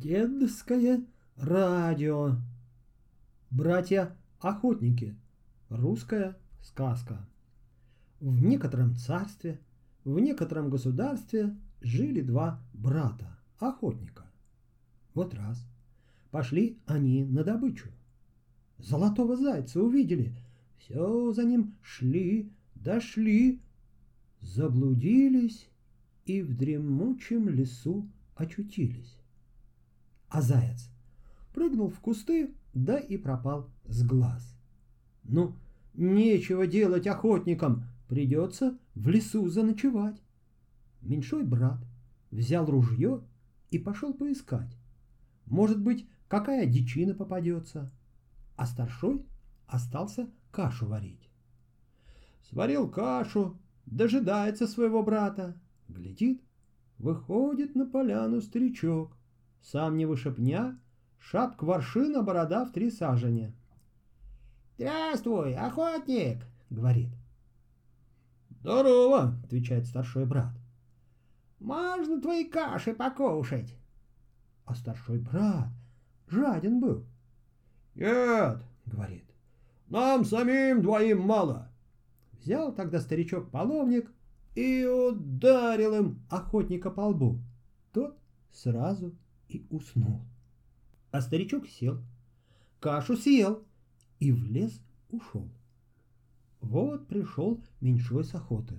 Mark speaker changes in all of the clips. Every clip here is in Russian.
Speaker 1: Дедское радио. Братья-охотники. Русская сказка. В некотором царстве, в некотором государстве жили два брата, охотника. Вот раз пошли они на добычу. Золотого зайца увидели, все за ним шли, дошли, заблудились и в дремучем лесу очутились. А заяц прыгнул в кусты, да и пропал с глаз. Ну, нечего делать охотникам, придется в лесу заночевать. Меньшой брат взял ружье и пошел поискать. Может быть, какая дичина попадется. А старшой остался кашу варить. Сварил кашу, дожидается своего брата, глядит, выходит на поляну старичок, сам не выше пня, шапка воршина, борода в три саженя.
Speaker 2: «Здравствуй, охотник!» — говорит.
Speaker 1: «Здорово!» — отвечает старший брат.
Speaker 2: «Можно твои каши покушать?»
Speaker 1: А старший брат жаден был. «Нет!» — говорит. «Нам самим двоим мало!» Взял тогда старичок половник и ударил им охотника по лбу. Тот сразу и уснул. А старичок сел, кашу съел и в лес ушел. Вот пришел меньшой с охоты.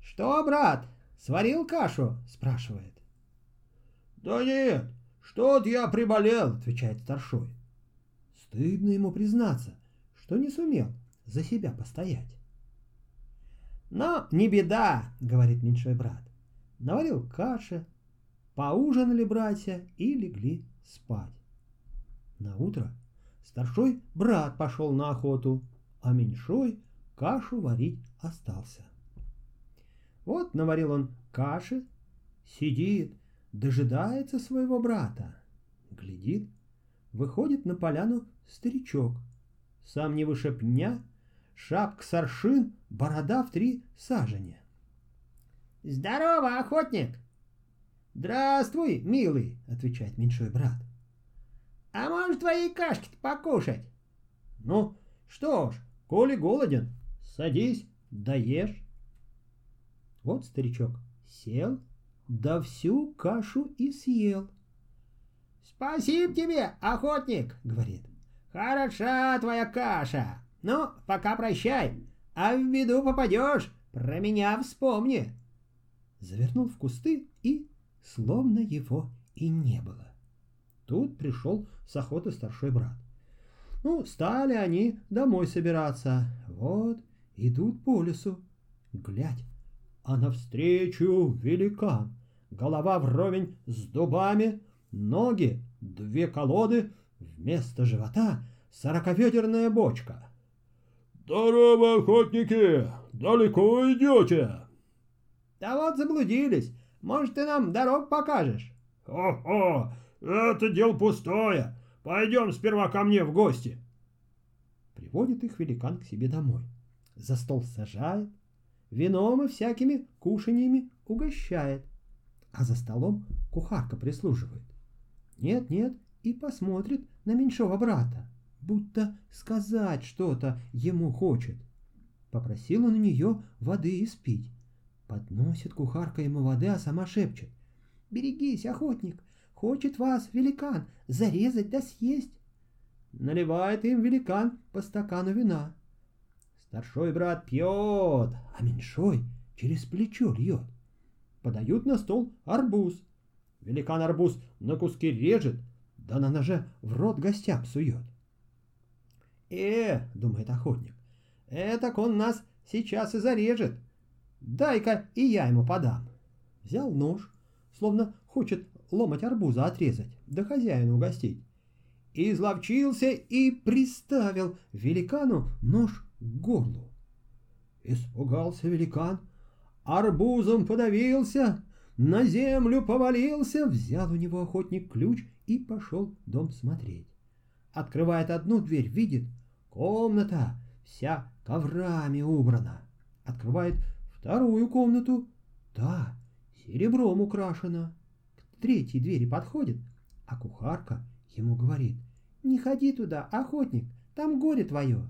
Speaker 2: «Что, брат, сварил кашу?» — спрашивает.
Speaker 1: «Да нет, что-то я приболел», — отвечает старшой. Стыдно ему признаться, что не сумел за себя постоять.
Speaker 2: «Но не беда», — говорит меньшой брат. Наварил каши, Поужинали братья и легли спать.
Speaker 1: На утро старшой брат пошел на охоту, а меньшой кашу варить остался. Вот наварил он каши, сидит, дожидается своего брата. Глядит, выходит на поляну старичок. Сам не выше пня, шапка соршин, борода в три саженя.
Speaker 2: «Здорово, охотник!»
Speaker 1: «Здравствуй, милый!» — отвечает меньшой брат.
Speaker 2: «А может, твои кашки-то покушать?»
Speaker 1: «Ну, что ж, коли голоден, садись, доешь». Вот старичок сел, да всю кашу и съел.
Speaker 2: «Спасибо тебе, охотник!» — говорит. «Хороша твоя каша! Ну, пока прощай, а в беду попадешь, про меня вспомни!»
Speaker 1: Завернул в кусты и словно его и не было. Тут пришел с охоты старший брат. Ну, стали они домой собираться. Вот, идут по лесу. Глядь, а навстречу великан. Голова вровень с дубами, ноги — две колоды, вместо живота — сороковедерная бочка. «Здорово, охотники! Далеко идете?»
Speaker 2: «Да вот заблудились. Может, ты нам дорог покажешь?»
Speaker 1: «Хо-хо! Это дело пустое! Пойдем сперва ко мне в гости!» Приводит их великан к себе домой. За стол сажает, вином и всякими кушаньями угощает. А за столом кухарка прислуживает. Нет-нет, и посмотрит на меньшого брата, будто сказать что-то ему хочет. Попросил он у нее воды испить. Подносит кухарка ему воды, а сама шепчет. «Берегись, охотник! Хочет вас, великан, зарезать да съесть!» Наливает им великан по стакану вина. Старшой брат пьет, а меньшой через плечо льет. Подают на стол арбуз. Великан арбуз на куски режет, да на ноже в рот гостям сует. «Э, — думает охотник, — этак он нас сейчас и зарежет. Дай-ка и я ему подам. Взял нож, словно хочет ломать арбуза отрезать, да хозяину угостить. Изловчился и приставил великану нож к горлу. Испугался великан, арбузом подавился, на землю повалился, взял у него охотник ключ и пошел дом смотреть. Открывает одну дверь, видит, комната вся коврами убрана. Открывает Вторую комнату, та серебром украшена. К
Speaker 2: третьей двери подходит, а кухарка ему говорит, «Не ходи туда, охотник, там горе твое».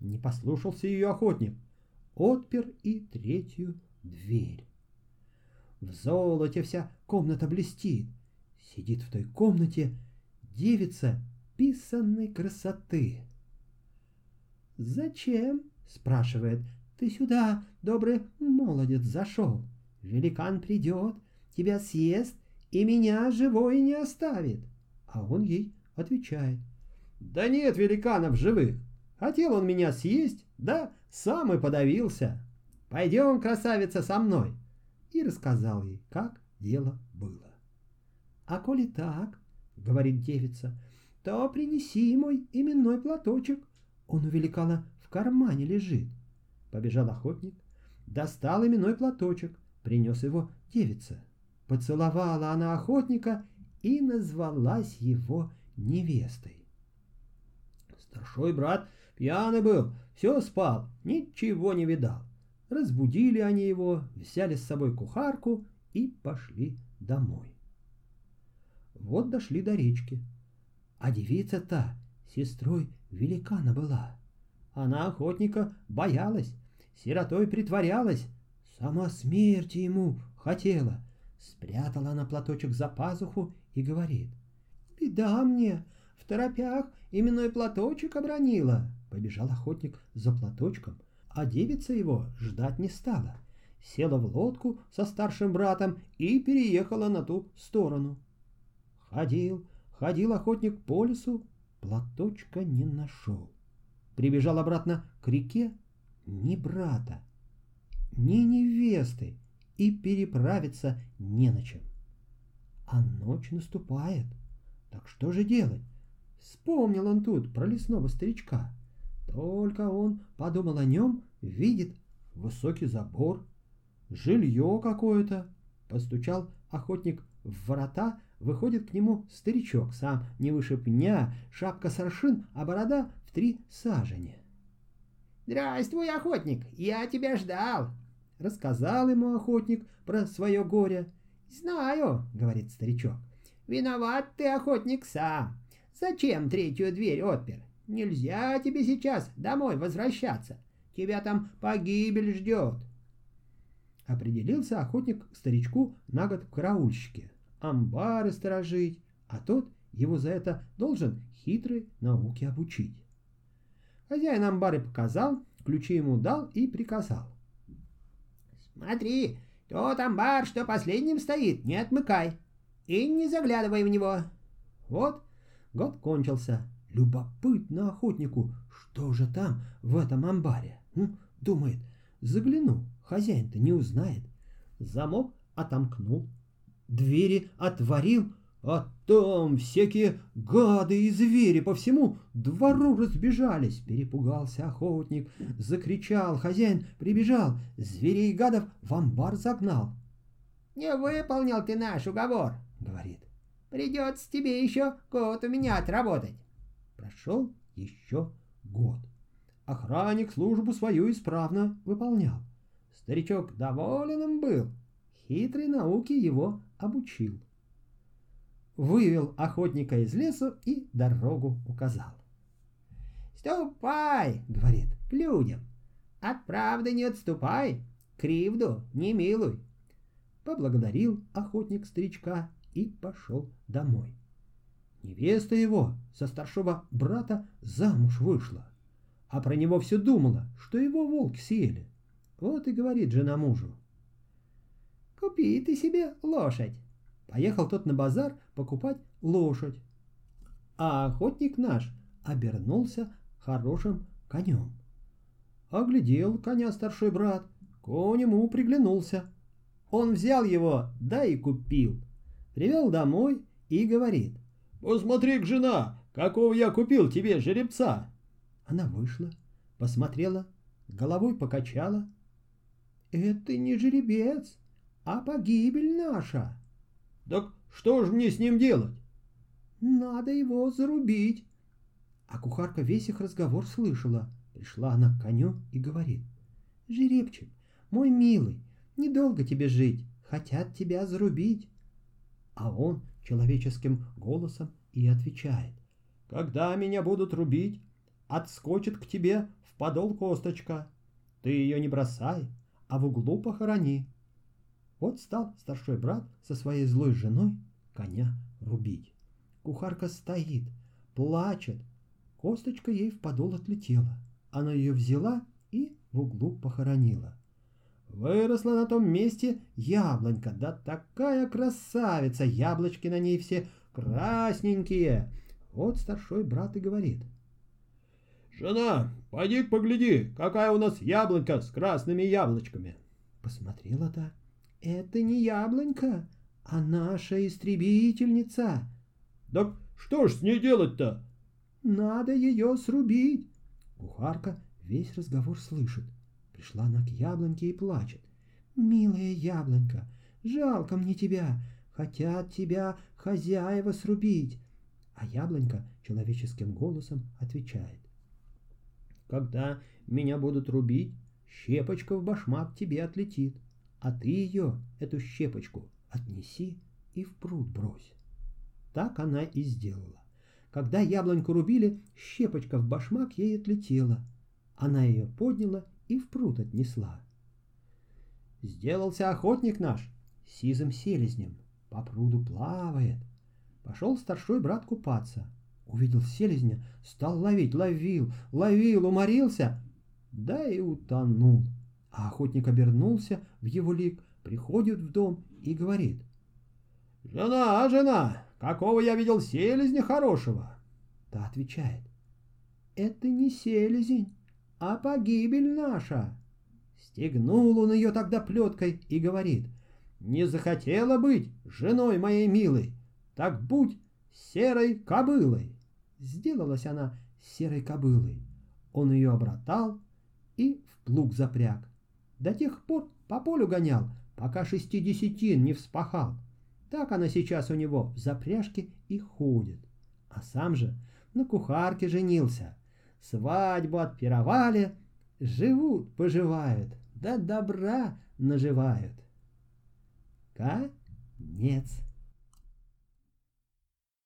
Speaker 2: Не послушался ее охотник, отпер и третью дверь. В золоте вся комната блестит. Сидит в той комнате девица писанной красоты. «Зачем?» — спрашивает. «Ты сюда, добрый молодец, зашел. Великан придет, тебя съест и меня живой не оставит». А он ей отвечает. «Да нет великанов живых. Хотел он меня съесть, да сам и подавился. Пойдем, красавица, со мной». И рассказал ей, как дело было. «А коли так, — говорит девица, — то принеси мой именной платочек. Он у великана в кармане лежит. Побежал охотник, достал именной платочек, принес его девица. Поцеловала она охотника и назвалась его невестой. Старшой брат пьяный был, все спал, ничего не видал. Разбудили они его, взяли с собой кухарку и пошли домой. Вот дошли до речки. А девица та сестрой великана была. Она охотника боялась, сиротой притворялась, сама смерти ему хотела. Спрятала она платочек за пазуху и говорит. «Беда мне, в торопях именной платочек обронила». Побежал охотник за платочком, а девица его ждать не стала. Села в лодку со старшим братом и переехала на ту сторону. Ходил, ходил охотник по лесу, платочка не нашел. Прибежал обратно к реке, ни брата, ни невесты, и переправиться не на чем. А ночь наступает. Так что же делать? Вспомнил он тут про лесного старичка. Только он подумал о нем, видит высокий забор, жилье какое-то. Постучал охотник в ворота, выходит к нему старичок, сам не выше пня, шапка соршин, а борода в три сажени.
Speaker 3: «Здравствуй, охотник, я тебя ждал!»
Speaker 2: Рассказал ему охотник про свое горе.
Speaker 3: «Знаю», — говорит старичок, — «виноват ты, охотник, сам. Зачем третью дверь отпер? Нельзя тебе сейчас домой возвращаться. Тебя там погибель ждет».
Speaker 2: Определился охотник к старичку на год в караульщике амбары сторожить, а тот его за это должен хитрой науке обучить. Хозяин амбары показал, ключи ему дал и приказал.
Speaker 3: «Смотри, тот амбар, что последним стоит, не отмыкай и не заглядывай в него».
Speaker 2: Вот год кончился. Любопытно охотнику, что же там в этом амбаре. Ну, думает, загляну, хозяин-то не узнает. Замок отомкнул, двери отворил, а там всякие гады и звери по всему двору разбежались. Перепугался охотник, закричал, хозяин прибежал, зверей и гадов в амбар загнал.
Speaker 3: «Не выполнил ты наш уговор», — говорит. «Придется тебе еще год у меня отработать».
Speaker 2: Прошел еще год. Охранник службу свою исправно выполнял. Старичок доволен им был. Хитрой науке его обучил. Вывел охотника из леса и дорогу указал.
Speaker 3: «Ступай, — говорит, — к людям. От правды не отступай, кривду не милуй».
Speaker 2: Поблагодарил охотник старичка и пошел домой. Невеста его со старшего брата замуж вышла, а про него все думала, что его волк съели. Вот и говорит жена мужу.
Speaker 3: Купи ты себе лошадь.
Speaker 2: Поехал тот на базар покупать лошадь. А охотник наш обернулся хорошим конем. Оглядел коня старший брат, конь ему приглянулся. Он взял его, да и купил. Привел домой и говорит. посмотри жена, какого я купил тебе жеребца!» Она вышла, посмотрела, головой покачала. «Это не жеребец, а погибель наша. Так что же мне с ним делать? Надо его зарубить. А кухарка весь их разговор слышала. Пришла она к коню и говорит. Жеребчик, мой милый, недолго тебе жить, хотят тебя зарубить. А он человеческим голосом и отвечает. Когда меня будут рубить, отскочит к тебе в подол косточка. Ты ее не бросай, а в углу похорони. Вот стал старший брат со своей злой женой коня рубить. Кухарка стоит, плачет. Косточка ей в подол отлетела. Она ее взяла и в углу похоронила. Выросла на том месте яблонька, да такая красавица, яблочки на ней все красненькие. Вот старшой брат и говорит.
Speaker 1: «Жена, пойди погляди, какая у нас яблонька с красными яблочками».
Speaker 2: Посмотрела та. «Это не яблонька, а наша истребительница».
Speaker 1: «Так что ж с ней делать-то?»
Speaker 2: «Надо ее срубить». Кухарка весь разговор слышит. Пришла она к яблоньке и плачет. «Милая яблонька, жалко мне тебя, хотят тебя хозяева срубить». А яблонька человеческим голосом отвечает. «Когда меня будут рубить, щепочка в башмак тебе отлетит, а ты ее, эту щепочку, отнеси и в пруд брось». Так она и сделала. Когда яблоньку рубили, щепочка в башмак ей отлетела. Она ее подняла и в пруд отнесла. Сделался охотник наш сизым селезнем, по пруду плавает. Пошел старшой брат купаться. Увидел селезня, стал ловить, ловил, ловил, уморился, да и утонул. А охотник обернулся в его лик, приходит в дом и говорит.
Speaker 1: «Жена, жена, какого я видел селезня хорошего?»
Speaker 2: Та отвечает. «Это не селезень, а погибель наша. Стегнул он ее тогда плеткой и говорит, не захотела быть женой моей милой, так будь серой кобылой. Сделалась она серой кобылой. Он ее обратал и в плуг запряг. До тех пор по полю гонял, пока шестидесятин не вспахал. Так она сейчас у него в запряжке и ходит. А сам же на кухарке женился — свадьбу отпировали, живут, поживают, да добра наживают. Конец.